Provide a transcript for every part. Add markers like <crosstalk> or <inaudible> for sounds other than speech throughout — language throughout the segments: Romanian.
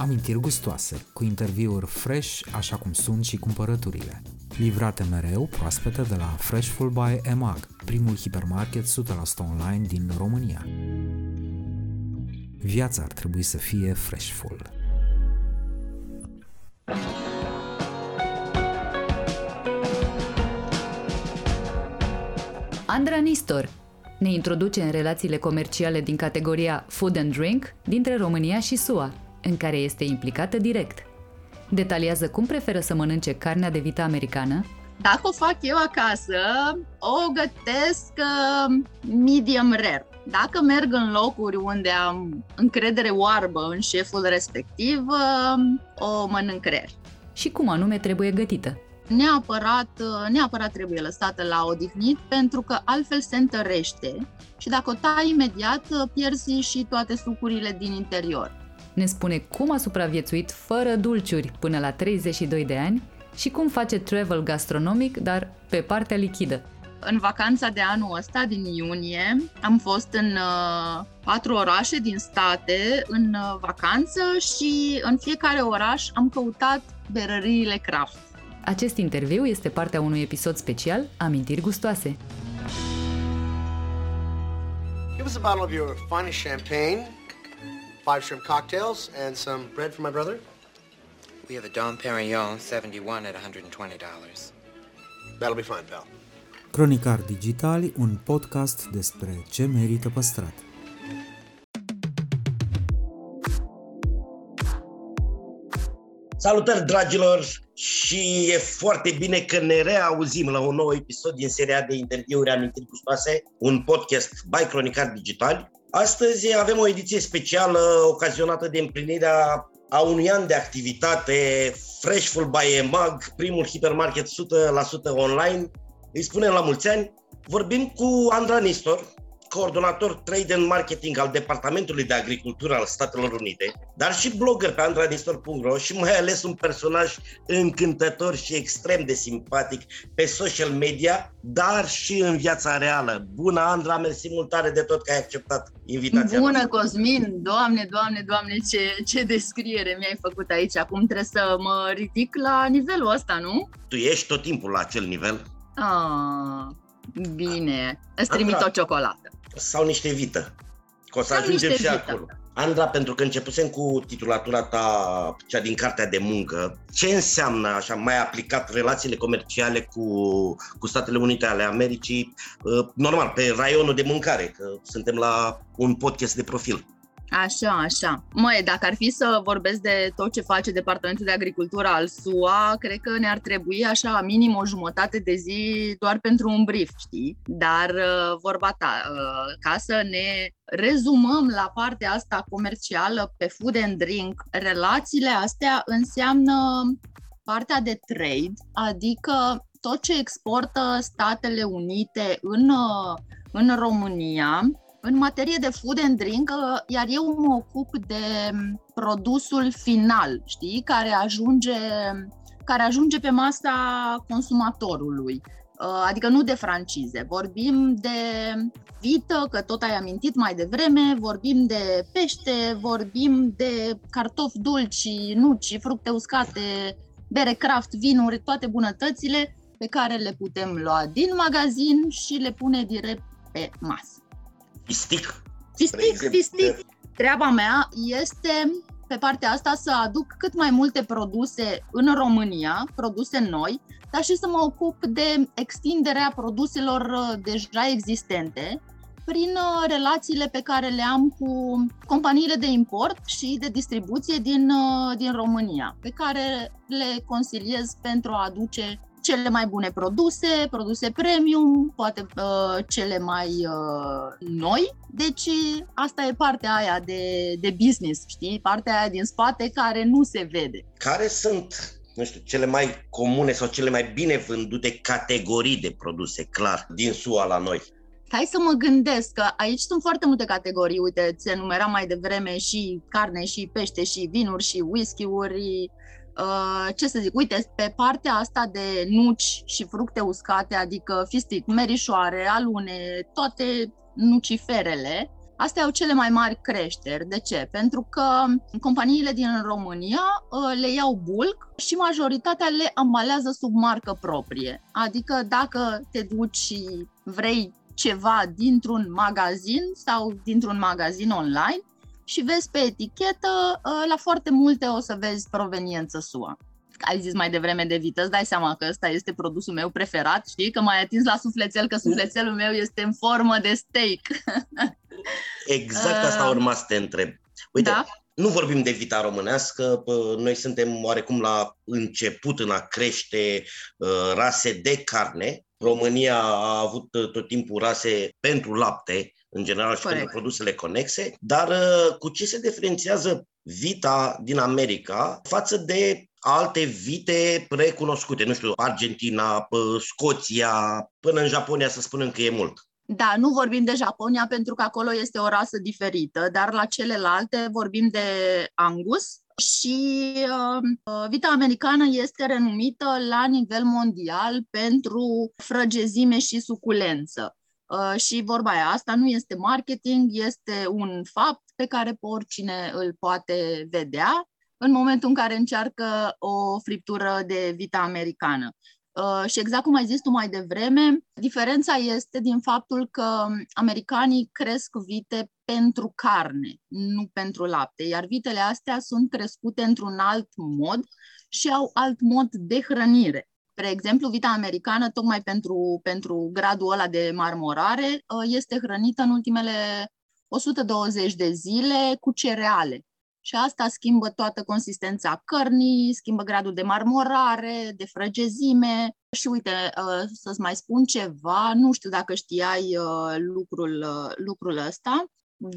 Amintiri gustoase, cu interviuri fresh, așa cum sunt și cumpărăturile. Livrate mereu proaspete de la Freshful by EMAG, primul hipermarket 100% online din România. Viața ar trebui să fie Freshful. Andra Nistor ne introduce în relațiile comerciale din categoria Food and Drink dintre România și SUA, în care este implicată direct. Detaliază cum preferă să mănânce carnea de vită americană, Dacă o fac eu acasă, o gătesc uh, medium rare. Dacă merg în locuri unde am încredere oarbă în șeful respectiv, uh, o mănânc rare. și cum anume trebuie gătită. Neapărat, uh, neapărat trebuie lăsată la odihnit pentru că altfel se întărește și dacă o tai imediat, uh, pierzi și toate sucurile din interior. Ne spune cum a supraviețuit fără dulciuri până la 32 de ani și cum face travel gastronomic, dar pe partea lichidă. În vacanța de anul ăsta, din iunie, am fost în uh, patru orașe din state în uh, vacanță și în fiecare oraș am căutat berăriile craft. Acest interviu este partea unui episod special Amintiri gustoase. Give us a bottle of your finest champagne, five shrimp cocktails, and some bread for my brother. We have a Dom Perignon 71 at $120. That'll be fine, pal. Cronicar Digitali, un podcast despre ce merită păstrat. Salutări, dragilor! Și e foarte bine că ne reauzim la un nou episod din seria de interviuri Amintiri Gustoase, un podcast by Cronicar Digital. Astăzi avem o ediție specială ocazionată de împlinirea a unui an de activitate Freshful by EMAG, primul hipermarket 100% online. Îi spunem la mulți ani. Vorbim cu Andra Nistor, coordonator trade and marketing al Departamentului de Agricultură al Statelor Unite, dar și blogger pe andranistor.ro și mai ales un personaj încântător și extrem de simpatic pe social media, dar și în viața reală. Bună, Andra, mersi mult tare de tot că ai acceptat invitația Bună, noastră. Cosmin! Doamne, doamne, doamne, ce, ce descriere mi-ai făcut aici. Acum trebuie să mă ridic la nivelul ăsta, nu? Tu ești tot timpul la acel nivel Ah, bine. Îți trimit Andra. o ciocolată. Sau niște vită. Că o să Sau ajungem niște și vită. acolo. Andra, pentru că începusem cu titulatura ta, cea din cartea de muncă, ce înseamnă, așa, mai aplicat, relațiile comerciale cu, cu Statele Unite ale Americii, uh, normal, pe raionul de mâncare, că suntem la un podcast de profil. Așa, așa. Măi, dacă ar fi să vorbesc de tot ce face Departamentul de Agricultură al SUA, cred că ne-ar trebui așa minim o jumătate de zi doar pentru un brief, știi? Dar uh, vorba ta, uh, ca să ne rezumăm la partea asta comercială pe food and drink, relațiile astea înseamnă partea de trade, adică tot ce exportă Statele Unite în, uh, în România, în materie de food and drink, uh, iar eu mă ocup de um, produsul final, știi, care ajunge, care ajunge pe masa consumatorului. Uh, Adică nu de francize. Vorbim de vită, că tot ai amintit mai devreme, vorbim de pește, vorbim de cartofi dulci, nuci, fructe uscate, bere craft, vinuri, toate bunătățile pe care le putem lua din magazin și le pune direct pe masă. Pistic. Fistic, exemplu, fistic. Treaba mea este pe partea asta să aduc cât mai multe produse în România, produse noi, dar și să mă ocup de extinderea produselor uh, deja existente prin uh, relațiile pe care le am cu companiile de import și de distribuție din, uh, din România, pe care le consiliez pentru a aduce cele mai bune produse, produse premium, poate uh, cele mai uh, noi. Deci asta e partea aia de, de business, știi? Partea aia din spate care nu se vede. Care sunt nu știu, cele mai comune sau cele mai bine vândute categorii de produse, clar, din SUA la noi? Hai să mă gândesc că aici sunt foarte multe categorii. Uite, ți enumeram mai devreme și carne, și pește, și vinuri, și whisky-uri. Uh, ce să zic, uite, pe partea asta de nuci și fructe uscate, adică fistic, merișoare, alune, toate nuciferele, Astea au cele mai mari creșteri. De ce? Pentru că companiile din România uh, le iau bulk și majoritatea le ambalează sub marcă proprie. Adică dacă te duci și vrei ceva dintr-un magazin sau dintr-un magazin online și vezi pe etichetă, uh, la foarte multe o să vezi proveniență SUA ai zis mai devreme de vită, îți dai seama că ăsta este produsul meu preferat, știi? Că mai atins la sufletel, că sufletelul meu este în formă de steak. <laughs> Exact asta urma să te întreb. Uite, da? nu vorbim de vita românească, noi suntem oarecum la început în a crește uh, rase de carne. România a avut uh, tot timpul rase pentru lapte, în general și Corect. pentru produsele conexe, dar uh, cu ce se diferențiază vita din America față de alte vite recunoscute, nu știu, Argentina, Scoția, până în Japonia să spunem că e mult. Da, nu vorbim de Japonia pentru că acolo este o rasă diferită, dar la celelalte vorbim de Angus și uh, vita americană este renumită la nivel mondial pentru frăgezime și suculență. Uh, și vorba aia, asta nu este marketing, este un fapt pe care oricine îl poate vedea în momentul în care încearcă o friptură de vita americană. Uh, și exact cum ai zis tu mai devreme, diferența este din faptul că americanii cresc vite pentru carne, nu pentru lapte, iar vitele astea sunt crescute într-un alt mod și au alt mod de hrănire. Spre exemplu, vita americană, tocmai pentru, pentru gradul ăla de marmorare, uh, este hrănită în ultimele 120 de zile cu cereale și asta schimbă toată consistența cărnii, schimbă gradul de marmorare, de frăgezime. Și uite, uh, să-ți mai spun ceva, nu știu dacă știai uh, lucrul, uh, lucrul ăsta,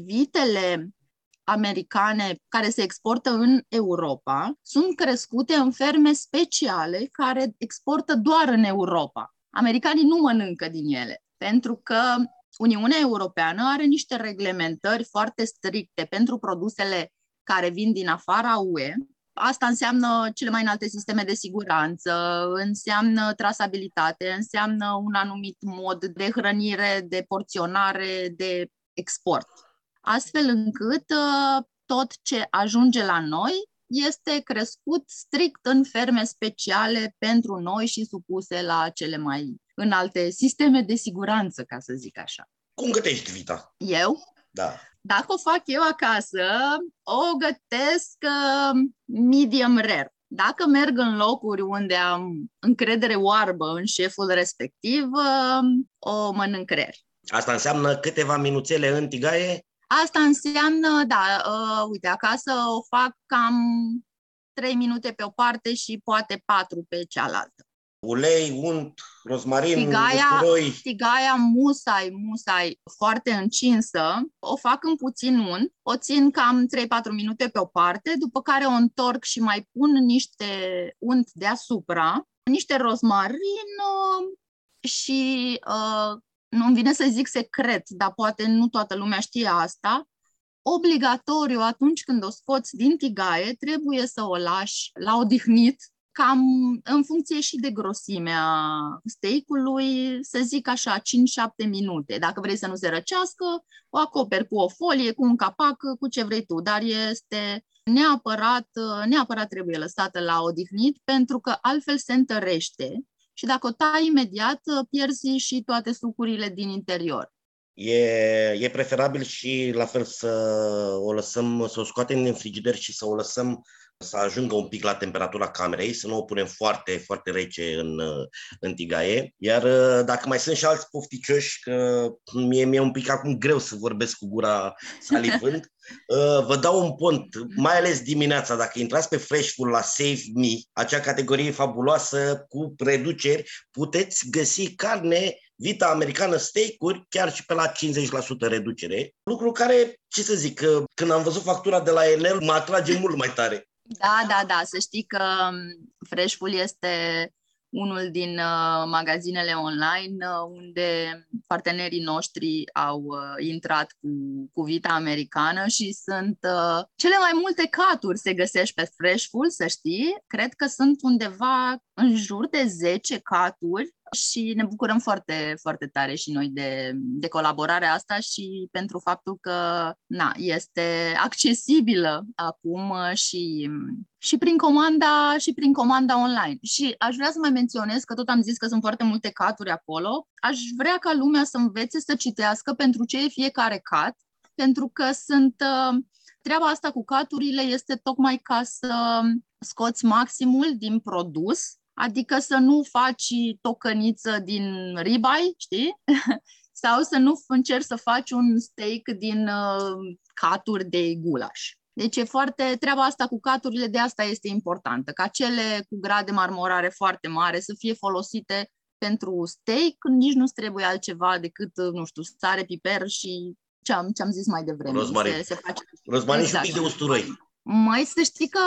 vitele americane care se exportă în Europa sunt crescute în ferme speciale care exportă doar în Europa. Americanii nu mănâncă din ele, pentru că Uniunea Europeană are niște reglementări foarte stricte pentru produsele care vin din afara UE. Asta înseamnă cele mai înalte sisteme de siguranță, înseamnă trasabilitate, înseamnă un anumit mod de hrănire, de porționare, de export. Astfel încât uh, tot ce ajunge la noi este crescut strict în ferme speciale pentru noi și supuse la cele mai înalte sisteme de siguranță, ca să zic așa. Cum gătești vita? Eu? Da. Dacă o fac eu acasă, o gătesc uh, medium rare. Dacă merg în locuri unde am încredere oarbă în șeful respectiv, uh, o mănânc rare. Asta înseamnă câteva minuțele în tigaie? Asta înseamnă, da, uh, uite, acasă o fac cam 3 minute pe o parte și poate 4 pe cealaltă ulei, unt, rozmarin, tigaia, usturoi. Tigaia musai, musai, foarte încinsă, o fac în puțin unt, o țin cam 3-4 minute pe o parte, după care o întorc și mai pun niște unt deasupra, niște rozmarin uh, și uh, nu-mi vine să zic secret, dar poate nu toată lumea știe asta, obligatoriu atunci când o scoți din tigaie, trebuie să o lași la odihnit cam în funcție și de grosimea steak-ului, să zic așa, 5-7 minute. Dacă vrei să nu se răcească, o acoperi cu o folie, cu un capac, cu ce vrei tu, dar este neapărat, neapărat trebuie lăsată la odihnit, pentru că altfel se întărește și dacă o tai imediat, pierzi și toate sucurile din interior. E, e preferabil și la fel să o lăsăm, să o scoatem din frigider și să o lăsăm să ajungă un pic la temperatura camerei, să nu o punem foarte, foarte rece în, în tigaie. Iar uh, dacă mai sunt și alți pofticioși, că mie mi-e un pic acum greu să vorbesc cu gura salivând, <laughs> uh, vă dau un pont, mai ales dimineața, dacă intrați pe Freshful la Save Me, acea categorie fabuloasă cu reduceri, puteți găsi carne Vita americană steak-uri chiar și pe la 50% reducere. Lucru care, ce să zic, când am văzut factura de la Enel, mă atrage mult mai tare. Da, da, da. Să știi că um, Freshful este unul din uh, magazinele online uh, unde partenerii noștri au uh, intrat cu, cu vita americană și sunt uh, cele mai multe caturi se găsești pe Freshful, să știi. Cred că sunt undeva în jur de 10 caturi și ne bucurăm foarte, foarte tare și noi de, de colaborarea asta și pentru faptul că na, este accesibilă acum și și prin comanda și prin comanda online. Și aș vrea să mai menționez că tot am zis că sunt foarte multe caturi acolo. Aș vrea ca lumea să învețe să citească pentru ce e fiecare cat, pentru că sunt uh, treaba asta cu caturile este tocmai ca să scoți maximul din produs, adică să nu faci tocăniță din ribeye, știi? <laughs> Sau să nu încerci să faci un steak din uh, caturi de gulaș. Deci e foarte, treaba asta cu caturile, de asta este importantă, ca cele cu grad de marmorare foarte mare să fie folosite pentru steak, nici nu trebuie altceva decât, nu știu, sare, piper și ce am, ce am zis mai devreme. Rozmarin. Se, se face... Rozmarin exact. și un pic de usturoi. Mai să știi că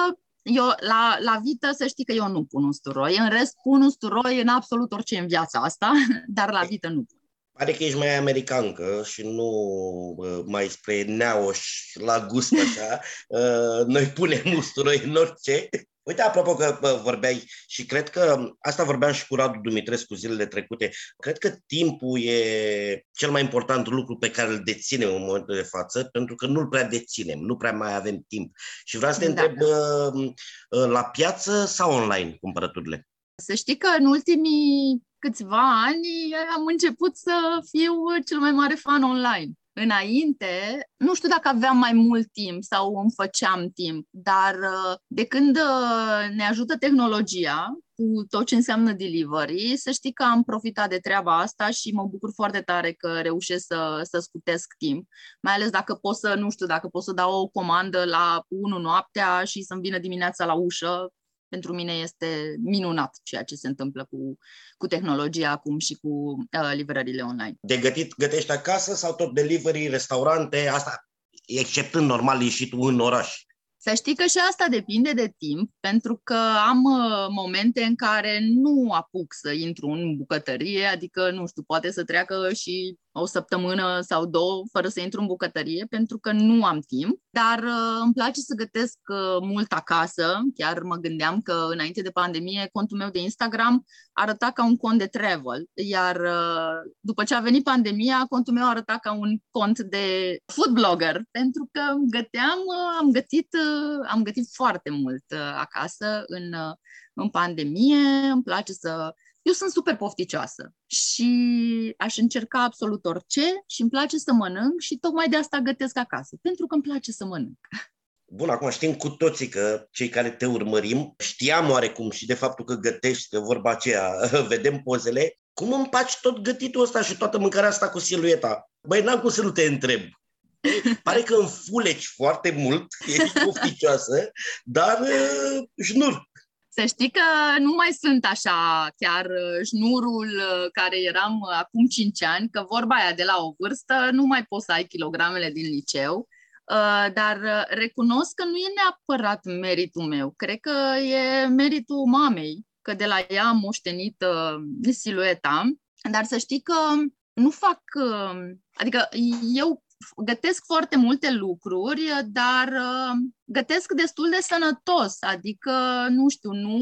eu, la, la vită, să știi că eu nu pun usturoi. În rest, pun usturoi în absolut orice în viața asta, <laughs> dar la vită nu pun. Pare că ești mai americancă și nu uh, mai spre neaoș la gust așa. Uh, <laughs> noi punem usturoi în orice. Uite, apropo că bă, vorbeai și cred că asta vorbeam și cu Radu Dumitrescu zilele trecute, cred că timpul e cel mai important lucru pe care îl deținem în momentul de față, pentru că nu-l prea deținem, nu prea mai avem timp. Și vreau să te da. întreb, uh, la piață sau online cumpărăturile? Să știi că în ultimii câțiva ani am început să fiu cel mai mare fan online. Înainte, nu știu dacă aveam mai mult timp sau îmi făceam timp, dar uh, de când uh, ne ajută tehnologia cu tot ce înseamnă delivery, să știi că am profitat de treaba asta și mă bucur foarte tare că reușesc să, să scutesc timp, mai ales dacă pot să, nu știu, dacă pot să dau o comandă la 1 noaptea și să-mi vină dimineața la ușă, pentru mine este minunat ceea ce se întâmplă cu, cu tehnologia acum și cu uh, livrările online. De gătit gătești acasă sau tot delivery, restaurante, asta exceptând normal ieșitul în oraș? Să știi că și asta depinde de timp, pentru că am uh, momente în care nu apuc să intru în bucătărie, adică, nu știu, poate să treacă și o săptămână sau două fără să intru în bucătărie, pentru că nu am timp, dar uh, îmi place să gătesc uh, mult acasă. Chiar mă gândeam că înainte de pandemie contul meu de Instagram arăta ca un cont de travel, iar uh, după ce a venit pandemia, contul meu arăta ca un cont de food blogger, pentru că găteam, am gătit, am gătit foarte mult acasă în, în pandemie, îmi place să eu sunt super pofticioasă și aș încerca absolut orice și îmi place să mănânc și tocmai de asta gătesc acasă, pentru că îmi place să mănânc. Bun, acum știm cu toții că cei care te urmărim știam oarecum și de faptul că gătești, că vorba aceea, <laughs> vedem pozele, cum împaci tot gătitul ăsta și toată mâncarea asta cu silueta? Băi, n-am cum să nu te întreb. Pare că înfuleci foarte mult, ești pofticioasă, dar uh, șnur. Să știi că nu mai sunt așa chiar uh, șnurul uh, care eram uh, acum 5 ani, că vorba aia de la o vârstă nu mai poți să ai kilogramele din liceu, dar recunosc că nu e neapărat meritul meu. Cred că e meritul mamei, că de la ea am moștenit silueta, dar să știi că nu fac, adică eu gătesc foarte multe lucruri, dar uh, gătesc destul de sănătos, adică, nu știu, nu,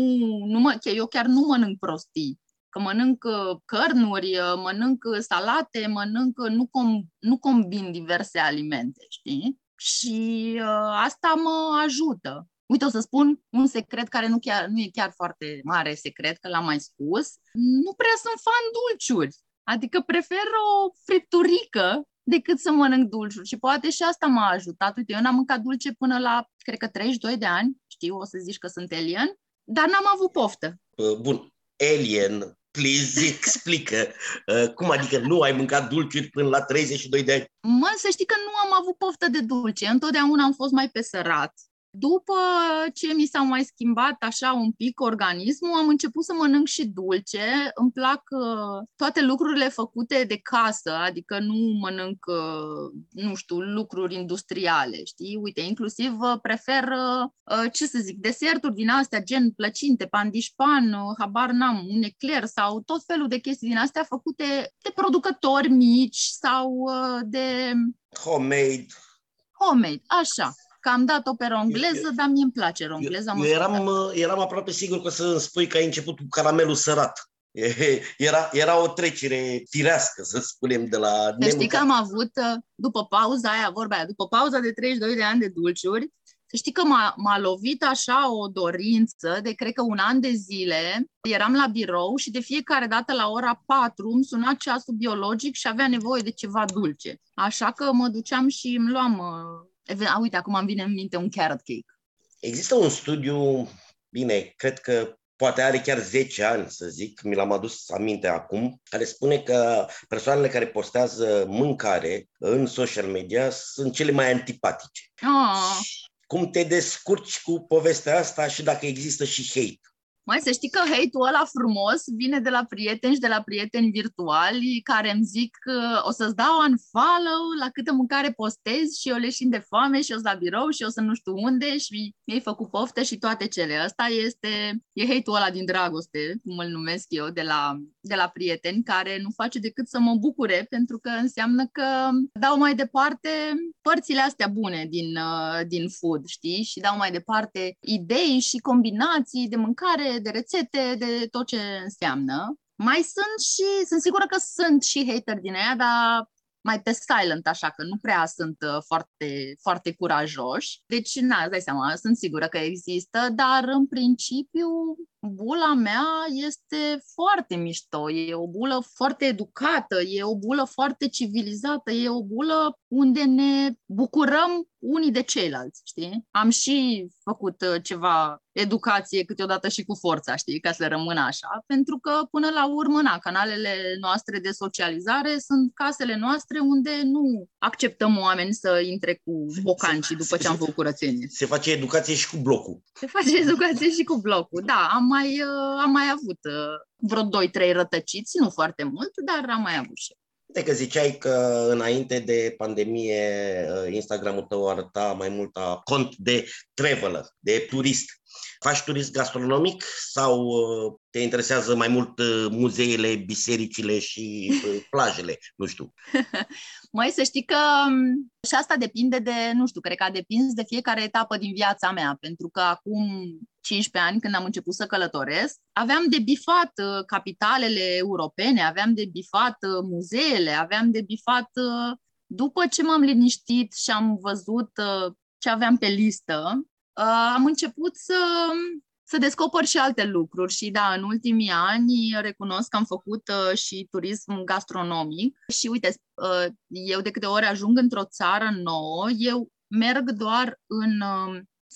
nu mă, eu chiar nu mănânc prostii, că mănânc uh, cărnuri, uh, mănânc salate, mănânc, nu, com, nu combin diverse alimente, știi? Și uh, asta mă ajută. Uite, o să spun un secret care nu, chiar, nu e chiar foarte mare secret, că l-am mai spus. Nu prea sunt fan dulciuri. Adică prefer o fripturică decât să mănânc dulciuri. Și poate și asta m-a ajutat. Uite, eu n-am mâncat dulce până la, cred că 32 de ani, știu, o să zici că sunt alien, dar n-am avut poftă. Uh, bun, alien, please, <laughs> explică. Uh, cum adică nu ai mâncat dulciuri până la 32 de ani? Mă, să știi că nu am avut poftă de dulce. Întotdeauna am fost mai pe sărat. După ce mi s-au mai schimbat așa un pic organismul, am început să mănânc și dulce. Îmi plac uh, toate lucrurile făcute de casă, adică nu mănânc, uh, nu știu, lucruri industriale, știi? Uite, inclusiv uh, prefer, uh, ce să zic, deserturi din astea, gen plăcinte, pandișpan, uh, habar n-am, un ecler sau tot felul de chestii din astea făcute de producători mici sau uh, de... Homemade. Homemade, așa că am dat o pe rongleză, dar mie îmi place rongleza. Eu, eu eram, eram aproape sigur că să îmi spui că ai început cu caramelul sărat. <laughs> Era, era o trecere firească, să spunem, de la nemâncat. Știi că am avut, uh, după pauza aia, vorba aia, după pauza de 32 de ani de dulciuri, să știi că m-a, m-a lovit așa o dorință de, cred că un an de zile, eram la birou și de fiecare dată la ora 4 îmi suna ceasul biologic și avea nevoie de ceva dulce. Așa că mă duceam și îmi luam, uh, a, uite, acum îmi vine în minte un carrot cake. Există un studiu, bine, cred că poate are chiar 10 ani, să zic, mi l-am adus aminte acum, care spune că persoanele care postează mâncare în social media sunt cele mai antipatice. Oh. Cum te descurci cu povestea asta și dacă există și hate? Mai să știi că hate-ul ăla frumos vine de la prieteni și de la prieteni virtuali care îmi zic că o să-ți dau un follow la câtă mâncare postezi și eu leșin de foame și o să la birou și o să nu știu unde și mi-ai făcut poftă și toate cele. Asta este, e hate-ul ăla din dragoste, cum îl numesc eu, de la, de la prieteni care nu face decât să mă bucure pentru că înseamnă că dau mai departe părțile astea bune din, uh, din food, știi? Și dau mai departe idei și combinații de mâncare de rețete, de tot ce înseamnă. Mai sunt și, sunt sigură că sunt și hater din aia, dar mai pe silent, așa că nu prea sunt uh, foarte, foarte curajoși. Deci, na, îți dai seama, sunt sigură că există, dar în principiu bula mea este foarte mișto, e o bulă foarte educată, e o bulă foarte civilizată, e o bulă unde ne bucurăm unii de ceilalți, știi? Am și făcut uh, ceva educație câteodată și cu forța, știi, ca să rămână așa, pentru că până la urmă, na, canalele noastre de socializare sunt casele noastre unde nu acceptăm oameni să intre cu bocancii după ce am făcut curățenie. Se face educație și cu blocul. Se face educație și cu blocul, da, am mai, uh, am mai avut uh, vreo 2-3 rătăciți, nu foarte mult, dar am mai avut și de că ziceai că înainte de pandemie uh, Instagramul tău arăta mai mult a cont de traveler, de turist. Faci turism gastronomic sau uh, te interesează mai mult uh, muzeele, bisericile și <laughs> plajele? Nu știu. <laughs> Mai să știi că um, și asta depinde de, nu știu, cred că a depins de fiecare etapă din viața mea, pentru că acum 15 ani, când am început să călătoresc, aveam de bifat uh, capitalele europene, aveam de bifat uh, muzeele, aveam de bifat uh, după ce m-am liniștit și am văzut ce aveam pe listă, am început să, să descoper și alte lucruri și da, în ultimii ani recunosc că am făcut și turism gastronomic și uite, eu de câte ori ajung într-o țară nouă, eu merg doar în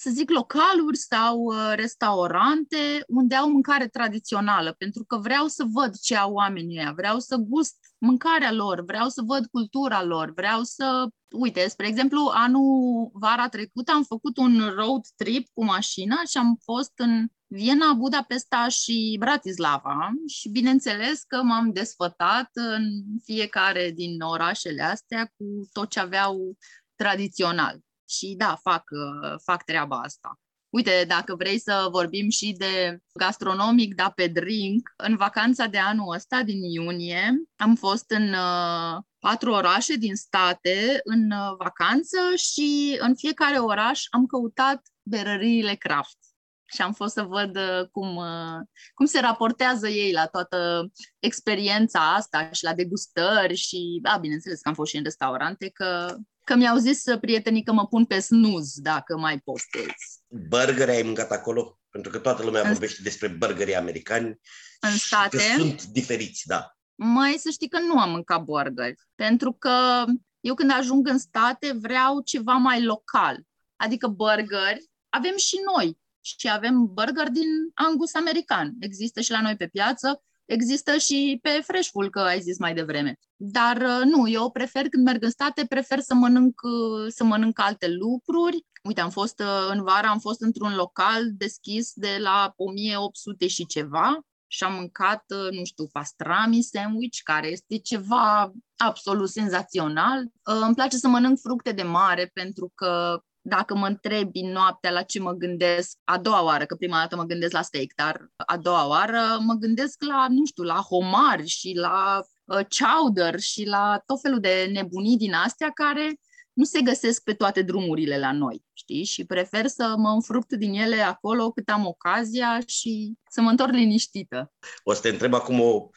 să zic, localuri sau uh, restaurante unde au mâncare tradițională, pentru că vreau să văd ce au oamenii ăia, vreau să gust mâncarea lor, vreau să văd cultura lor, vreau să... Uite, spre exemplu, anul, vara trecută, am făcut un road trip cu mașina și am fost în Viena, Budapesta și Bratislava și bineînțeles că m-am desfătat în fiecare din orașele astea cu tot ce aveau tradițional și da, fac, uh, fac treaba asta. Uite, dacă vrei să vorbim și de gastronomic, da, pe drink, în vacanța de anul ăsta, din iunie, am fost în uh, patru orașe din state în uh, vacanță și în fiecare oraș am căutat berăriile craft. Și am fost să văd uh, cum, uh, cum se raportează ei la toată experiența asta și la degustări și, da, bineînțeles că am fost și în restaurante, că că mi-au zis prietenii că mă pun pe snooze dacă mai postez. Burgeri ai mâncat acolo? Pentru că toată lumea în... vorbește despre burgerii americani. În state? Că sunt diferiți, da. Mai să știi că nu am mâncat burgeri, pentru că eu când ajung în state vreau ceva mai local. Adică burgeri avem și noi și avem burger din Angus american. Există și la noi pe piață Există și pe Freshful, că ai zis mai devreme. Dar uh, nu, eu prefer când merg în state, prefer să mănânc, uh, să mănânc alte lucruri. Uite, am fost uh, în vară, am fost într-un local deschis de la 1800 și ceva și am mâncat, nu știu, pastrami sandwich, care este ceva absolut senzațional. Îmi place să mănânc fructe de mare pentru că dacă mă întrebi noaptea la ce mă gândesc a doua oară, că prima dată mă gândesc la steak, dar a doua oară mă gândesc la, nu știu, la homari și la uh, chowder și la tot felul de nebunii din astea care nu se găsesc pe toate drumurile la noi, știi? Și prefer să mă înfruct din ele acolo cât am ocazia și să mă întorc liniștită. O să te întreb acum o, uh,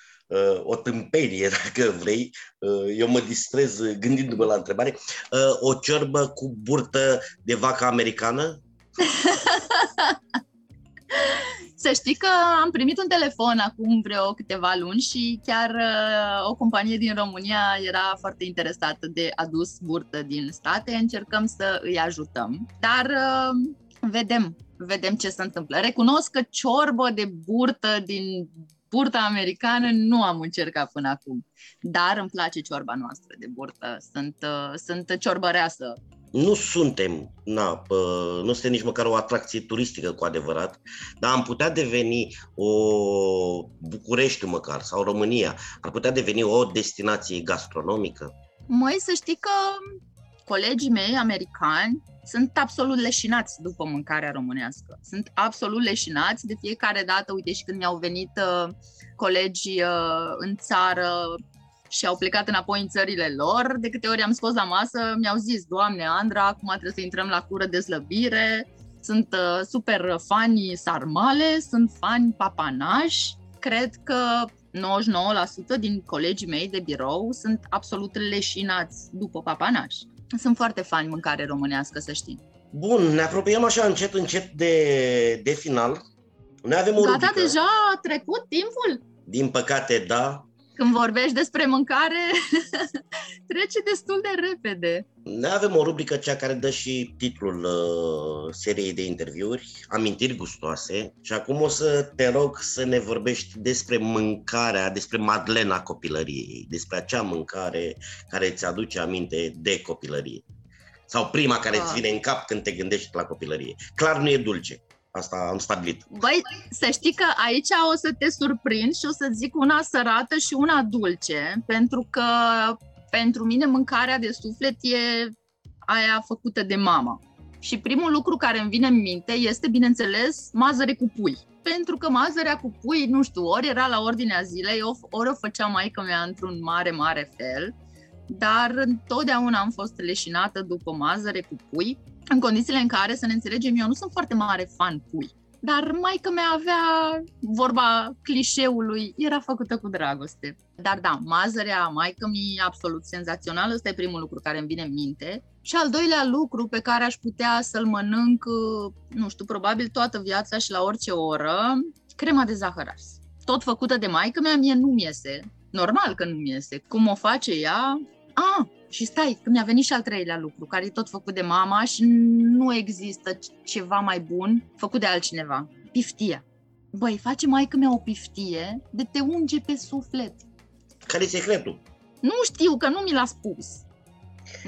o tâmpenie, <laughs> dacă vrei. Uh, eu mă distrez gândindu-mă la întrebare. Uh, o ciorbă cu burtă de vacă americană? <laughs> Să știi că am primit un telefon acum vreo câteva luni și chiar uh, o companie din România era foarte interesată de adus burtă din state. Încercăm să îi ajutăm, dar uh, vedem, vedem ce se întâmplă. Recunosc că ciorbă de burtă din burta americană nu am încercat până acum, dar îmi place ciorba noastră de burtă. Sunt, uh, sunt ciorbăreasă nu suntem, na, pă, nu suntem nici măcar o atracție turistică cu adevărat, dar am putea deveni o București măcar sau România, ar putea deveni o destinație gastronomică. Măi, să știi că colegii mei americani sunt absolut leșinați după mâncarea românească. Sunt absolut leșinați de fiecare dată, uite și când mi-au venit uh, colegii uh, în țară și au plecat înapoi în țările lor. De câte ori am scos la masă, mi-au zis, Doamne, Andra, acum trebuie să intrăm la cură de slăbire, sunt uh, super fani sarmale, sunt fani papanași. Cred că 99% din colegii mei de birou sunt absolut leșinați după papanași. Sunt foarte fani mâncare românească, să știi. Bun, ne apropiem așa încet, încet de, de final. Noi avem o Gata, rubrică. deja a trecut timpul? Din păcate, da. Când vorbești despre mâncare, <laughs> trece destul de repede. Noi avem o rubrică, cea care dă și titlul uh, seriei de interviuri, Amintiri gustoase. Și acum o să te rog să ne vorbești despre mâncarea, despre Madlena copilăriei, despre acea mâncare care îți aduce aminte de copilărie. Sau prima care îți Ah. vine în cap când te gândești la copilărie. Clar nu e dulce. Asta am stabilit. Băi, să știi că aici o să te surprind și o să zic una sărată și una dulce, pentru că pentru mine mâncarea de suflet e aia făcută de mama. Și primul lucru care îmi vine în minte este, bineînțeles, mazăre cu pui. Pentru că mazărea cu pui, nu știu, ori era la ordinea zilei, ori o făcea maica mea într-un mare, mare fel, dar întotdeauna am fost leșinată după mazăre cu pui, în condițiile în care, să ne înțelegem, eu nu sunt foarte mare fan pui. Dar maica mea avea, vorba clișeului, era făcută cu dragoste. Dar da, mazărea maică mi e absolut senzațională, ăsta e primul lucru care îmi vine în minte. Și al doilea lucru pe care aș putea să-l mănânc, nu știu, probabil toată viața și la orice oră, crema de zahăr ars. Tot făcută de maică mea, mie nu-mi iese. Normal că nu-mi iese. Cum o face ea? Ah, și stai, că mi-a venit și al treilea lucru, care e tot făcut de mama și nu există ceva mai bun făcut de altcineva. Piftia. Băi, face maică mea o piftie de te unge pe suflet. Care e secretul? Nu știu, că nu mi l-a spus.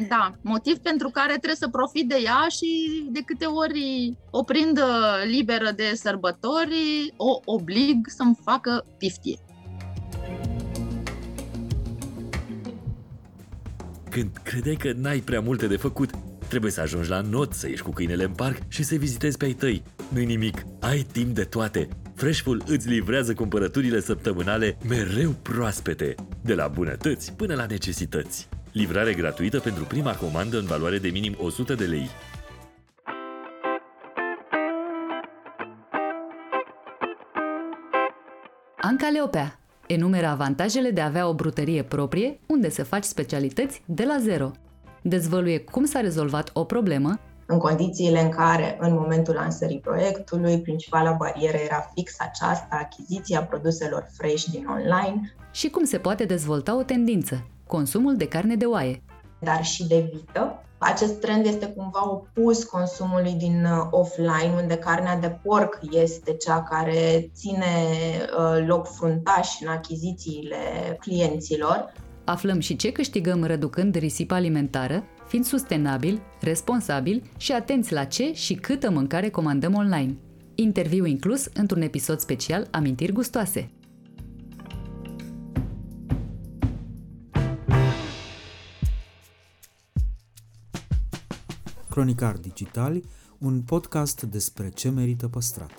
Da, motiv pentru care trebuie să profit de ea și de câte ori o prind uh, liberă de sărbători, o oblig să-mi facă piftie. Când credeai că n-ai prea multe de făcut, trebuie să ajungi la not, să ieși cu câinele în parc și să vizitezi pe ai tăi. Nu-i nimic, ai timp de toate. Freshful îți livrează cumpărăturile săptămânale mereu proaspete, de la bunătăți până la necesități. Livrare gratuită pentru prima comandă în valoare de minim 100 de lei. Anca Leopea enumeră avantajele de a avea o brutărie proprie unde să faci specialități de la zero. Dezvăluie cum s-a rezolvat o problemă, în condițiile în care, în momentul lansării proiectului, principala barieră era fix aceasta, achiziția produselor fresh din online, și cum se poate dezvolta o tendință, consumul de carne de oaie. dar și de vită. Acest trend este cumva opus consumului din uh, offline, unde carnea de porc este cea care ține uh, loc fruntaș în achizițiile clienților. Aflăm și ce câștigăm reducând risipa alimentară, fiind sustenabil, responsabil și atenți la ce și câtă mâncare comandăm online. Interviu inclus într-un episod special Amintiri gustoase. Cronicar Digital, un podcast despre ce merită păstrat.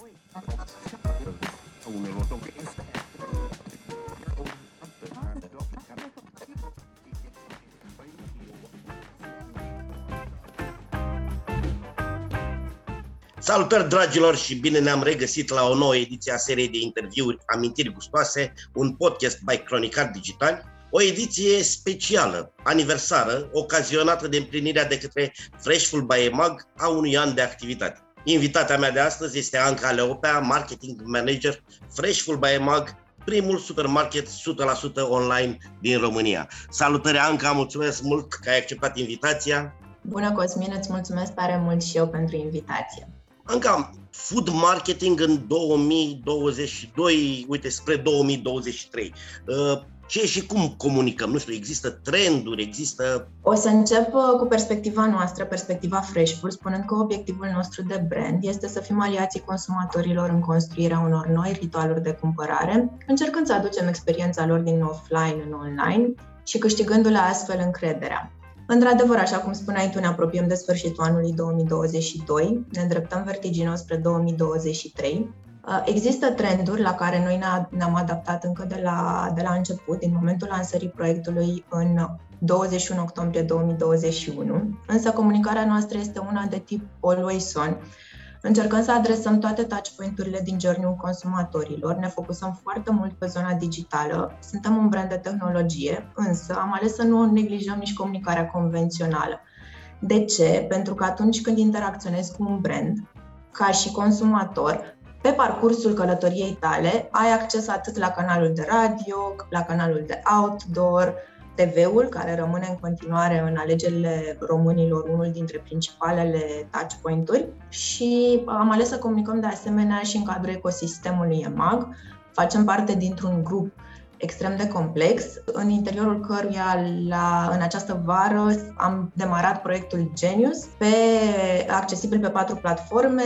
Salutări dragilor și bine ne-am regăsit la o nouă ediție a seriei de interviuri Amintiri Gustoase, un podcast by Cronicar Digital o ediție specială, aniversară, ocazionată de împlinirea de către Freshful by EMAG a unui an de activitate. Invitata mea de astăzi este Anca Leopea, Marketing Manager Freshful by EMAG, primul supermarket 100% online din România. Salutări Anca, mulțumesc mult că ai acceptat invitația. Bună Cosmin, îți mulțumesc tare mult și eu pentru invitație. Încă food marketing în 2022, uite, spre 2023. Uh, ce și cum comunicăm? Nu știu, există trenduri, există... O să încep uh, cu perspectiva noastră, perspectiva Freshful, spunând că obiectivul nostru de brand este să fim aliații consumatorilor în construirea unor noi ritualuri de cumpărare, încercând să aducem experiența lor din offline în online și câștigându-le astfel încrederea. Într-adevăr, așa cum spuneai tu, ne apropiem de sfârșitul anului 2022, ne îndreptăm vertiginos spre 2023. Uh, există trenduri la care noi ne-am adaptat încă de la, de la început, din momentul lansării proiectului în 21 octombrie 2021, însă comunicarea noastră este una de tip always on, Încercăm să adresăm toate touchpoint-urile din journey consumatorilor, ne focusăm foarte mult pe zona digitală, suntem un brand de tehnologie, însă am ales să nu neglijăm nici comunicarea convențională. De ce? Pentru că atunci când interacționezi cu un brand, ca și consumator, pe parcursul călătoriei tale ai acces atât la canalul de radio, la canalul de outdoor, TV-ul, care rămâne în continuare în alegerile românilor unul dintre principalele touchpoint-uri și am ales să comunicăm de asemenea și în cadrul ecosistemului EMAG. Facem parte dintr-un grup extrem de complex, în interiorul căruia la, în această vară am demarat proiectul Genius, pe, accesibil pe patru platforme,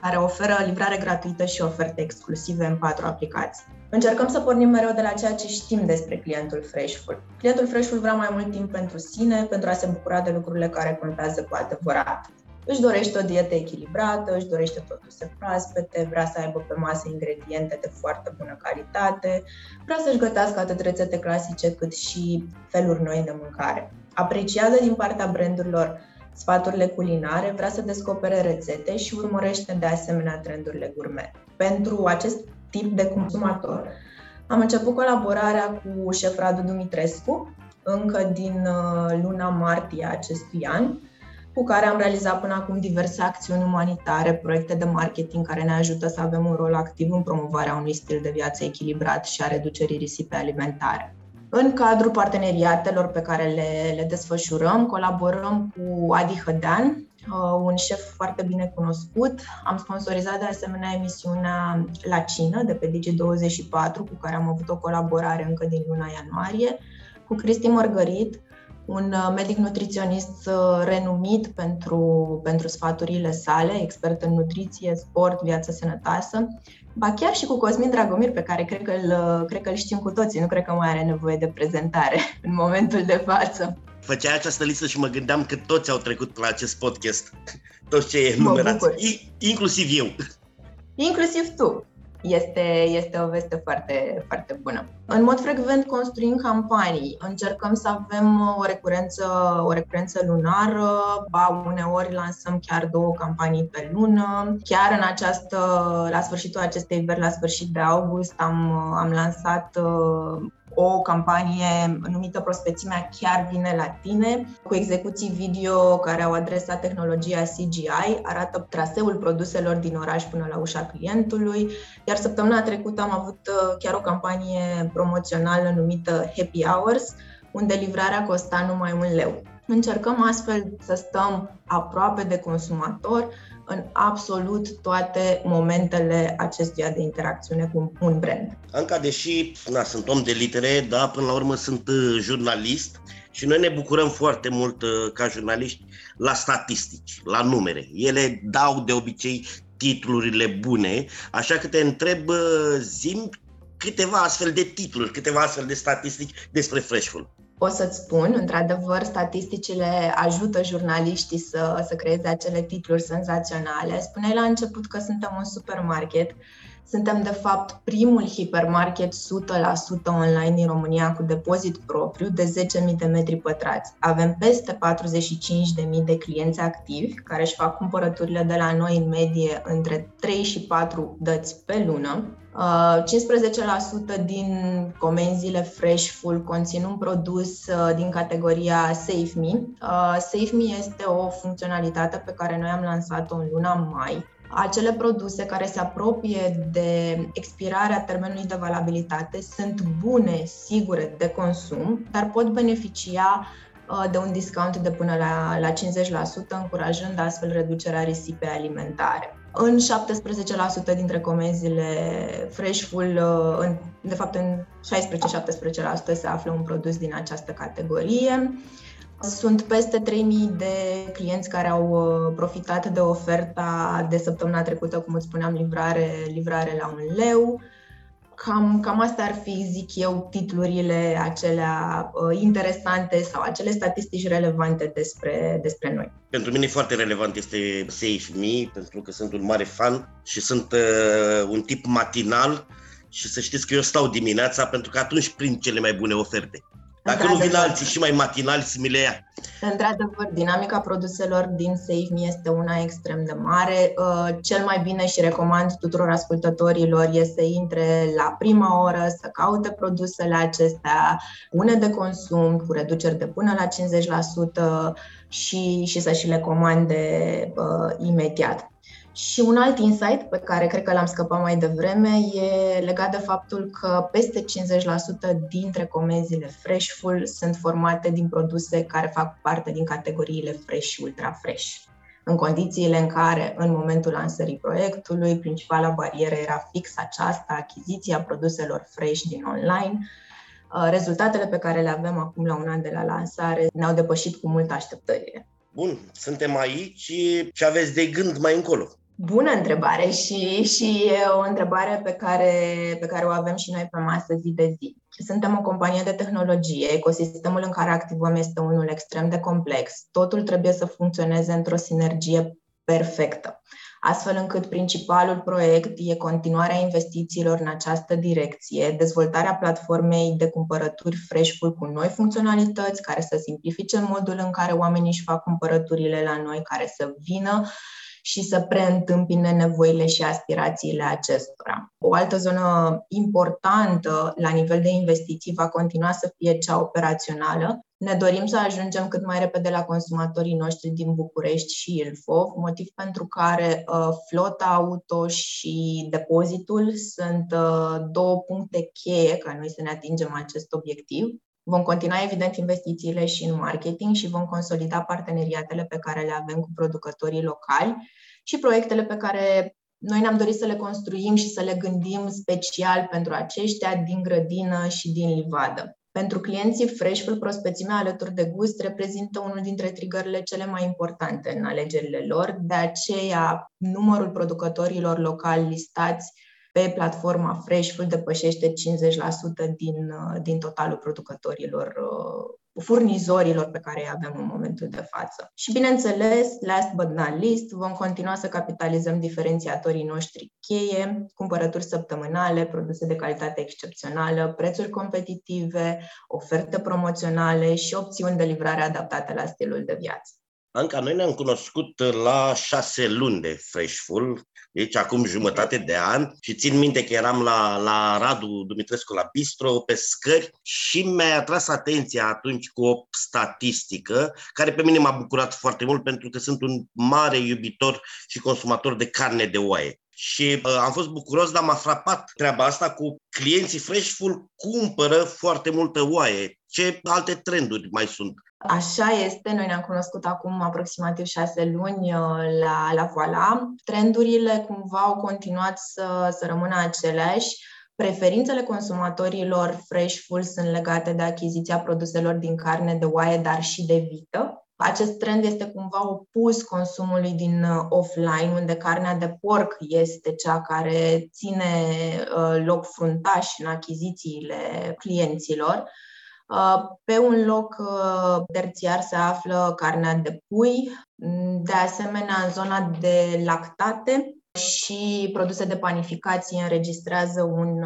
care oferă livrare gratuită și oferte exclusive în patru aplicații. Încercăm să pornim mereu de la ceea ce știm despre clientul Freshful. Clientul Freshful vrea mai mult timp pentru sine, pentru a se bucura de lucrurile care contează cu adevărat. Își dorește o dietă echilibrată, își dorește produse proaspete, vrea să aibă pe masă ingrediente de foarte bună calitate, vrea să-și gătească atât rețete clasice cât și feluri noi de mâncare. Apreciază din partea brandurilor sfaturile culinare, vrea să descopere rețete și urmărește de asemenea trendurile gourmet. Pentru acest tip de consumator. Am început colaborarea cu șef Radu Dumitrescu încă din uh, luna martie acestui an, cu care am realizat până acum diverse acțiuni umanitare, proiecte de marketing care ne ajută să avem un rol activ în promovarea unui stil de viață echilibrat și a reducerii risipei alimentare. În cadrul parteneriatelor pe care le, le desfășurăm, colaborăm cu Adi Hădean, Uh, un șef foarte bine cunoscut. Am sponsorizat de asemenea emisiunea La Cină de pe Digi24, cu care am avut o colaborare încă din luna ianuarie, cu Cristi Mărgărit, un uh, medic nutriționist uh, renumit pentru, pentru sfaturile sale, expert în nutriție, sport, viață sănătoasă, ba chiar și cu Cosmin Dragomir, pe care cred că, îl, cred că îl știm cu toții, nu cred că mai are nevoie de prezentare <laughs> în momentul de față. Făceai această listă și mă gândeam că toți au trecut la acest podcast, <laughs> toți cei enumerați, inclusiv eu. Inclusiv tu. Este, este o veste foarte, foarte bună. În mod frecvent construim campanii, încercăm să avem o recurență, o recurență lunară, ba uneori lansăm chiar două campanii pe lună. Chiar în această, la sfârșitul acestei veri, la sfârșit de august, am, am lansat o campanie numită Prospețimea chiar vine la tine, cu execuții video care au adresat tehnologia CGI, arată traseul produselor din oraș până la ușa clientului, iar săptămâna trecută am avut uh, chiar o campanie promoțională numită Happy Hours, unde livrarea costa numai un leu. Încercăm astfel să stăm aproape de consumator, în absolut toate momentele acestuia de interacțiune cu un brand. Anca, deși na, sunt om de litere, da, până la urmă sunt uh, jurnalist și noi ne bucurăm foarte mult uh, ca jurnaliști la statistici, la numere. Ele dau de obicei titlurile bune, așa că te întreb, uh, zim câteva astfel de titluri, câteva astfel de statistici despre Freshful pot să-ți spun, într-adevăr, statisticile ajută jurnaliștii să, să creeze acele titluri senzaționale. Spuneai la început că suntem un supermarket Suntem, de fapt, primul hipermarket 100% online din România cu depozit propriu de 10.000 de metri pătrați. Avem peste 45.000 de clienți activi care își fac cumpărăturile de la noi în medie între 3 și 4 dăți pe lună. 15% din comenzile Fresh Full conțin un produs uh, din categoria Save Me. Uh, Save Me este o funcționalitate pe care noi am lansat-o în luna mai acele produse care se apropie de expirarea termenului de valabilitate sunt bune, sigure de consum, dar pot beneficia uh, de un discount de până la, la 50%, încurajând astfel reducerea risipei alimentare. În 17% dintre comenzile Fresh Full, uh, în, de fapt în 16-17% se află un produs din această categorie. Sunt peste 3000 de clienți care au uh, profitat de oferta de săptămâna trecută, cum îți spuneam, livrare, livrare la un leu. Cam, cam asta ar fi, zic eu, titlurile acelea uh, interesante sau acele statistici relevante despre, despre noi. Pentru mine foarte relevant este Safe Me, pentru că sunt un mare fan și sunt uh, un tip matinal și să știți că eu stau dimineața pentru că atunci prind cele mai bune oferte. Dacă nu vin alții și mai matinali să mi le ia. Într-adevăr, dinamica produselor din Save Me este una extrem de mare. Uh, cel mai bine și recomand tuturor ascultătorilor este să intre la prima oră, să caute produsele acestea, une de consum cu reduceri de până la 50% și, și să și le comande uh, imediat. Și un alt insight pe care cred că l-am scăpat mai devreme e legat de faptul că peste 50% dintre comenzile Fresh Full sunt formate din produse care fac parte din categoriile Fresh și Ultra Fresh. În condițiile în care, în momentul lansării proiectului, principala barieră era fix aceasta, achiziția produselor fresh din online, uh, rezultatele pe care le avem acum la un an de la lansare ne-au depășit cu mult așteptările. Bun, suntem aici și aveți de gând mai încolo? Bună întrebare și, și e o întrebare pe care, pe care o avem și noi pe masă zi de zi. Suntem o companie de tehnologie, ecosistemul în care activăm este unul extrem de complex. Totul trebuie să funcționeze într-o sinergie perfectă, astfel încât principalul proiect e continuarea investițiilor în această direcție, dezvoltarea platformei de cumpărături Freshful cu noi funcționalități care să simplifice modul în care oamenii își fac cumpărăturile la noi, care să vină și să preîntâmpine nevoile și aspirațiile acestora. O altă zonă importantă la nivel de investiții va continua să fie cea operațională. Ne dorim să ajungem cât mai repede la consumatorii noștri din București și Ilfov, motiv pentru care uh, flota auto și depozitul sunt uh, două puncte cheie ca noi să ne atingem acest obiectiv. Vom continua, evident, investițiile și în marketing și vom consolida parteneriatele pe care le avem cu producătorii locali și proiectele pe care noi ne-am dorit să le construim și să le gândim special pentru aceștia din grădină și din livadă. Pentru clienții Freshful, prospețimea alături de gust reprezintă unul dintre trigările cele mai importante în alegerile lor, de aceea numărul producătorilor locali listați pe platforma Freshful depășește 50% din, uh, din totalul producătorilor, uh, furnizorilor pe care îi avem în momentul de față. Și bineînțeles, last but not least, vom continua să capitalizăm diferențiatorii noștri cheie, cumpărături săptămânale, produse de calitate excepțională, prețuri competitive, oferte promoționale și opțiuni de livrare adaptate la stilul de viață. Anca, noi ne-am cunoscut la șase luni de Freshful, deci acum jumătate de an și țin minte că eram la, la Radu Dumitrescu la Bistro pe scări și mi-a atras atenția atunci cu o statistică care pe mine m-a bucurat foarte mult pentru că sunt un mare iubitor și consumator de carne de oaie. Și uh, am fost bucuros, dar m-a frapat treaba asta cu clienții Freshful cumpără foarte multă oaie. Ce alte trenduri mai sunt? Așa este, noi ne-am cunoscut acum aproximativ șase luni uh, la, la Voila. Trendurile cumva au continuat să, să rămână aceleași. Preferințele consumatorilor fresh full sunt legate de achiziția produselor din carne de oaie, dar și de vită. Acest trend este cumva opus consumului din uh, offline, unde carnea de porc este cea care ține uh, loc fruntaș în achizițiile clienților. Uh, pe un loc uh, terțiar se află carnea de pui, de asemenea în zona de lactate și produse de panificație înregistrează un,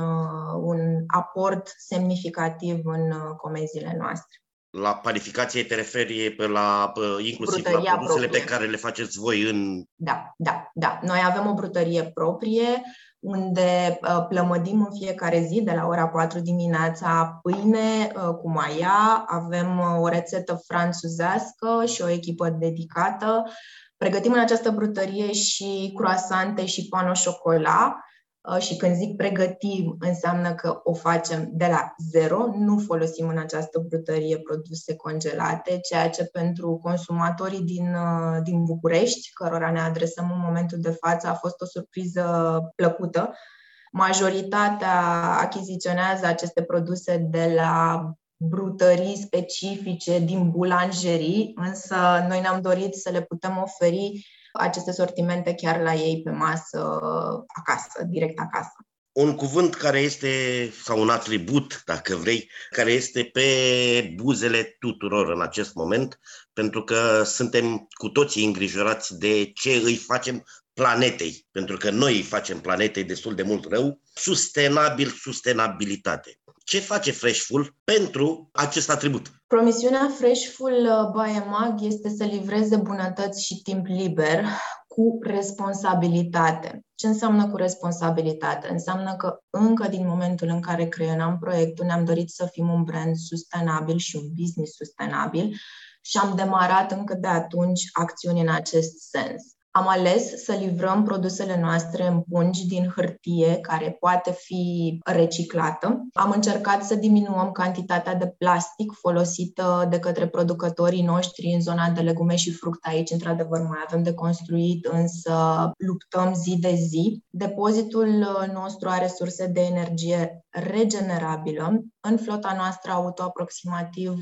un aport semnificativ în comenzile noastre. La panificație te referi pe la, inclusiv brutăria la produsele proprie. pe care le faceți voi în... Da, da, da. Noi avem o brutărie proprie unde uh, plămădim în fiecare zi de la ora 4 dimineața pâine uh, cu maia, avem uh, o rețetă franțuzească și o echipă dedicată. Pregătim în această brutărie și croasante și pano șocolat Uh, și când zic pregătim, înseamnă că o facem de la zero, nu folosim în această brutărie produse congelate, ceea ce pentru consumatorii din, uh, din București, cărora ne adresăm în momentul de față, a fost o surpriză plăcută. Majoritatea achiziționează aceste produse de la brutării specifice din bulanjerii, însă noi ne-am dorit să le putem oferi aceste sortimente chiar la ei pe masă, acasă, direct acasă. Un cuvânt care este, sau un atribut, dacă vrei, care este pe buzele tuturor în acest moment, pentru că suntem cu toții îngrijorați de ce îi facem planetei, pentru că noi îi facem planetei destul de mult rău, sustenabil, sustenabilitate. Ce face Freshful pentru acest atribut? Promisiunea Freshful uh, by EMAG este să livreze bunătăți și timp liber cu responsabilitate. Ce înseamnă cu responsabilitate? Înseamnă că încă din momentul în care creionam proiectul ne-am dorit să fim un brand sustenabil și un business sustenabil și am demarat încă de atunci acțiuni în acest sens. Am ales să livrăm produsele noastre în pungi din hârtie care poate fi reciclată. Am încercat să diminuăm cantitatea de plastic folosită de către producătorii noștri în zona de legume și fructe. Aici, într-adevăr, mai avem de construit, însă luptăm zi de zi. Depozitul nostru are surse de energie regenerabilă. În flota noastră auto, aproximativ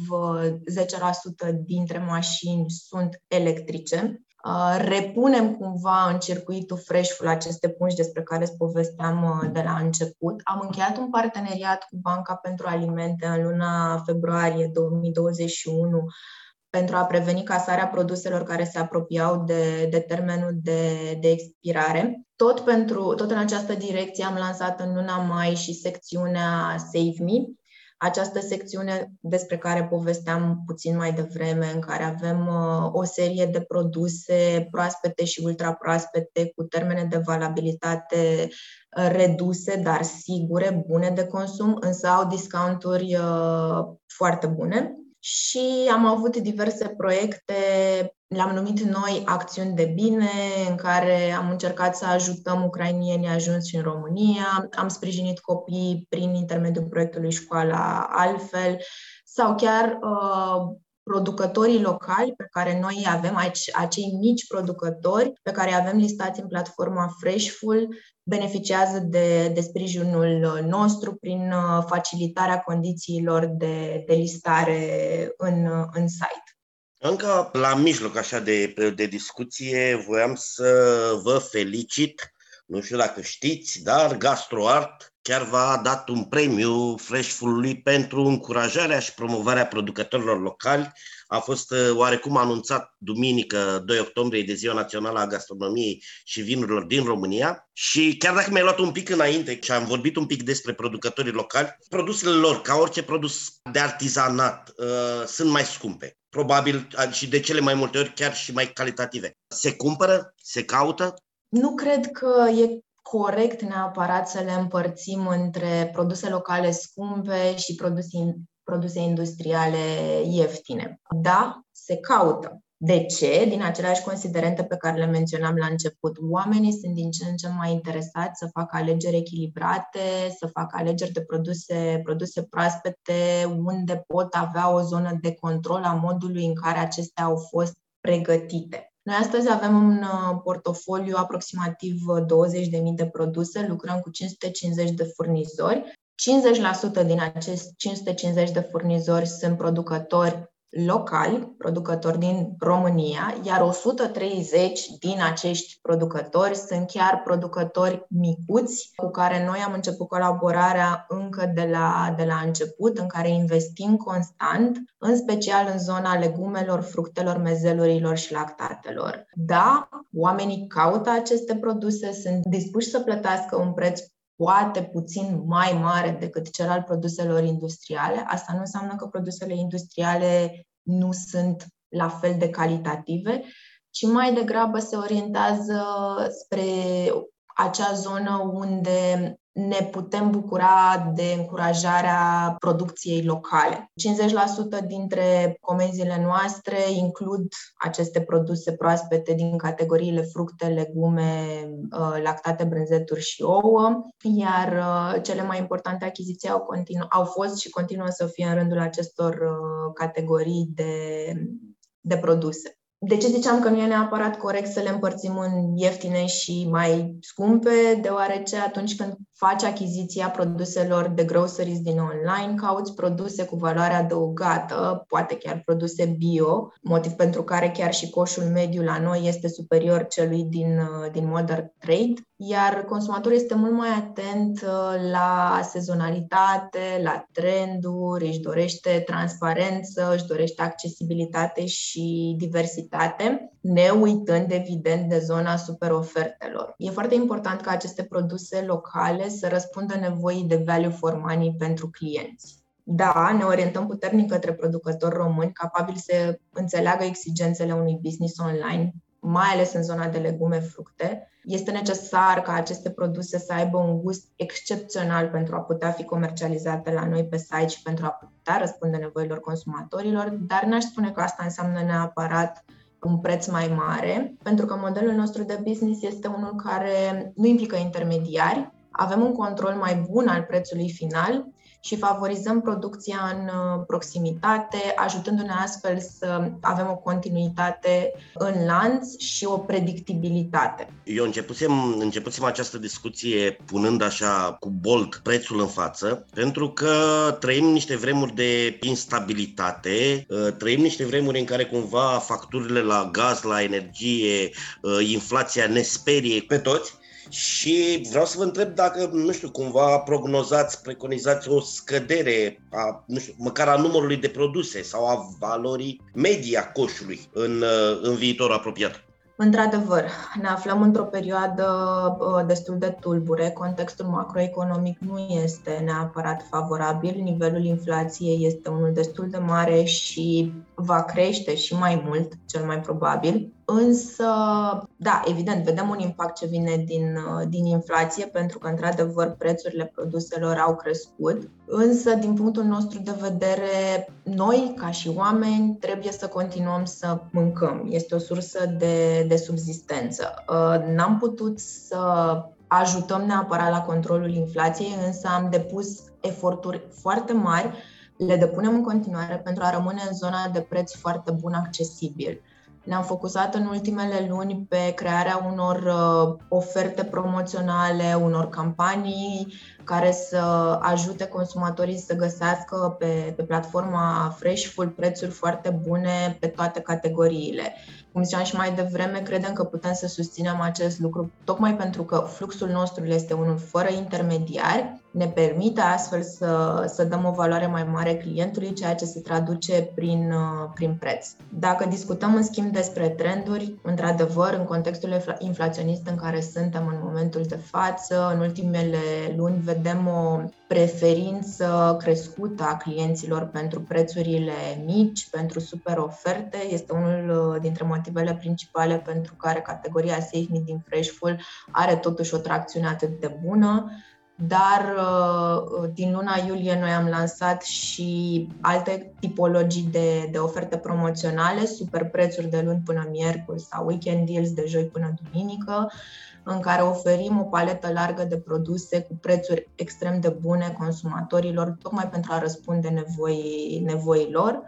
10% dintre mașini sunt electrice. Uh, repunem cumva în circuitul Freshful aceste pungi despre care îți povesteam uh, de la început. Am încheiat un parteneriat cu Banca pentru Alimente în luna februarie 2021 pentru a preveni casarea produselor care se apropiau de, de termenul de, de expirare. Tot, pentru, tot în această direcție am lansat în luna mai și secțiunea Save Me, această secțiune despre care povesteam puțin mai devreme, în care avem uh, o serie de produse proaspete și ultraproaspete cu termene de valabilitate uh, reduse, dar sigure, bune de consum, însă au discounturi uh, foarte bune și am avut diverse proiecte, le-am numit noi acțiuni de bine, în care am încercat să ajutăm ucrainienii ajuns și în România, am sprijinit copii prin intermediul proiectului Școala Altfel sau chiar uh, producătorii locali pe care noi îi avem, acei mici producători pe care îi avem listați în platforma Freshful, beneficiază de, de sprijinul nostru prin uh, facilitarea condițiilor de, de listare în, în site. Încă la mijloc așa de, de discuție voiam să vă felicit, nu știu dacă știți, dar GastroArt chiar v-a dat un premiu Freshful-ului pentru încurajarea și promovarea producătorilor locali. A fost uh, oarecum anunțat duminică 2 octombrie de Ziua Națională a Gastronomiei și Vinurilor din România și chiar dacă mi-ai luat un pic înainte și am vorbit un pic despre producătorii locali, produsele lor, ca orice produs de artizanat, uh, sunt mai scumpe. Probabil și de cele mai multe ori chiar și mai calitative. Se cumpără? Se caută? Nu cred că e corect neapărat să le împărțim între produse locale scumpe și produse, produse industriale ieftine. Da, se caută. De ce? Din aceleași considerente pe care le menționam la început. Oamenii sunt din ce în ce mai interesați să facă alegeri echilibrate, să facă alegeri de produse, produse proaspete, unde pot avea o zonă de control a modului în care acestea au fost pregătite. Noi astăzi avem un uh, portofoliu aproximativ 20.000 uh, de produse, lucrăm cu 550 de furnizori. 50% din acești 550 de furnizori sunt producători locali, producători din România, iar 130 din acești producători sunt chiar producători micuți cu care noi am început colaborarea încă de la, de la început, în care investim constant, în special în zona legumelor, fructelor, mezelurilor și lactatelor. Da, oamenii caută aceste produse, sunt dispuși să plătească un preț poate puțin mai mare decât cel al produselor industriale. Asta nu înseamnă că produsele industriale nu sunt la fel de calitative, ci mai degrabă se orientează spre acea zonă unde ne putem bucura de încurajarea producției locale. 50% dintre comenzile noastre includ aceste produse proaspete din categoriile fructe, legume, uh, lactate, brânzeturi și ouă, iar uh, cele mai importante achiziții au, continu- au fost și continuă să fie în rândul acestor uh, categorii de, de produse. De ce ziceam că nu e neapărat corect să le împărțim în ieftine și mai scumpe? Deoarece atunci când faci achiziția produselor de groceries din online, cauți produse cu valoare adăugată, poate chiar produse bio, motiv pentru care chiar și coșul mediu la noi este superior celui din, din Modern Trade iar consumatorul este mult mai atent uh, la sezonalitate, la trenduri, își dorește transparență, își dorește accesibilitate și diversitate, ne uitând evident de zona super ofertelor. E foarte important ca aceste produse locale să răspundă nevoii de value for money pentru clienți. Da, ne orientăm puternic către producători români capabili să înțeleagă exigențele unui business online, mai ales în zona de legume, fructe, este necesar ca aceste produse să aibă un gust excepțional pentru a putea fi comercializate la noi pe site și pentru a putea răspunde nevoilor consumatorilor, dar n-aș spune că asta înseamnă neapărat un preț mai mare, pentru că modelul nostru de business este unul care nu implică intermediari, avem un control mai bun al prețului final și favorizăm producția în uh, proximitate, ajutându-ne astfel să avem o continuitate în lanț și o predictibilitate. Eu începusem, începusem această discuție punând așa cu bold prețul în față, pentru că trăim niște vremuri de instabilitate, uh, trăim niște vremuri în care cumva facturile la gaz, la energie, uh, inflația ne sperie pe toți și vreau să vă întreb dacă, nu știu, cumva prognozați, preconizați o scădere a, nu știu, măcar a numărului de produse sau a valorii media coșului în, în viitor apropiat. Într-adevăr, ne aflăm într-o perioadă destul de tulbure. Contextul macroeconomic nu este neapărat favorabil. Nivelul inflației este unul destul de mare și va crește și mai mult, cel mai probabil. Însă, da, evident, vedem un impact ce vine din, din inflație, pentru că, într-adevăr, prețurile produselor au crescut. Însă, din punctul nostru de vedere, noi, ca și oameni, trebuie să continuăm să mâncăm. Este o sursă de, de subzistență. Uh, n-am putut să ajutăm neapărat la controlul inflației, însă am depus eforturi foarte mari le depunem în continuare pentru a rămâne în zona de preț foarte bun accesibil. Ne-am focusat în ultimele luni pe crearea unor uh, oferte promoționale, unor campanii care să ajute consumatorii să găsească pe, pe platforma Freshful prețuri foarte bune pe toate categoriile. Cum ziceam și mai devreme, credem că putem să susținem acest lucru tocmai pentru că fluxul nostru este unul fără intermediari, ne permite astfel să, să dăm o valoare mai mare clientului, ceea ce se traduce prin, uh, prin preț. Dacă discutăm în schimb despre trenduri, într-adevăr, în contextul inflaționist în care suntem în momentul de față, în ultimele luni vedem o preferință crescută a clienților pentru prețurile mici, pentru super oferte. Este unul uh, dintre motivele principale pentru care categoria Save din Freshful are totuși o tracțiune atât de bună dar uh, din luna iulie noi am lansat și alte tipologii de, de oferte promoționale, super prețuri de luni până miercuri sau weekend deals de joi până duminică, în care oferim o paletă largă de produse cu prețuri extrem de bune consumatorilor, tocmai pentru a răspunde nevoii, nevoilor.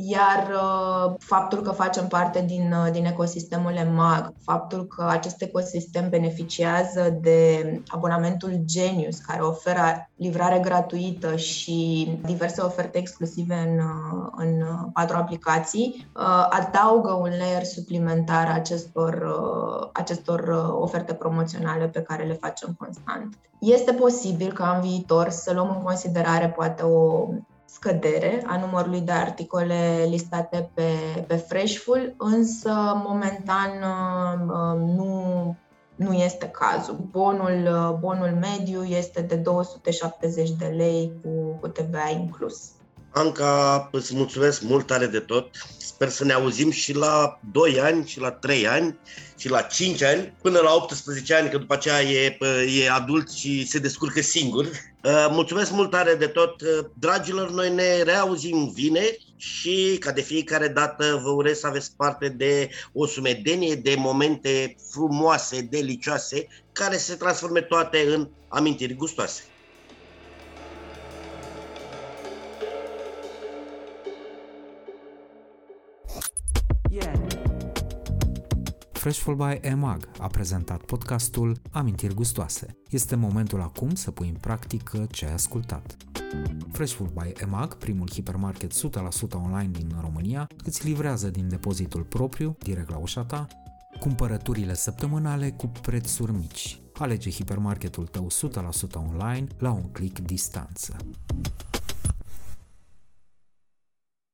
Iar uh, faptul că facem parte din, uh, din ecosistemul EMAG, faptul că acest ecosistem beneficiază de abonamentul Genius, care oferă livrare gratuită și diverse oferte exclusive în, uh, în patru aplicații, adaugă un layer suplimentar acestor, acestor oferte promoționale pe care le facem constant. Este posibil ca în viitor să luăm în considerare poate o scădere a numărului de articole listate pe, pe Freshful, însă momentan uh, nu, nu este cazul. Bonul, uh, bonul mediu este de 270 de lei cu, cu TVA inclus. Anca, îți mulțumesc mult tare de tot. Sper să ne auzim și la 2 ani, și la 3 ani, și la 5 ani, până la 18 ani, că după aceea e, e adult și se descurcă singur. Uh, mulțumesc mult tare de tot. Uh, dragilor, noi ne reauzim vineri și, ca de fiecare dată, vă urez să aveți parte de o sumedenie de momente frumoase, delicioase, care se transforme toate în amintiri gustoase. Freshful by EMAG a prezentat podcastul Amintiri Gustoase. Este momentul acum să pui în practică ce ai ascultat. Freshful by EMAG, primul hipermarket 100% online din România, îți livrează din depozitul propriu, direct la ușa ta, cumpărăturile săptămânale cu prețuri mici. Alege hipermarketul tău 100% online la un click distanță.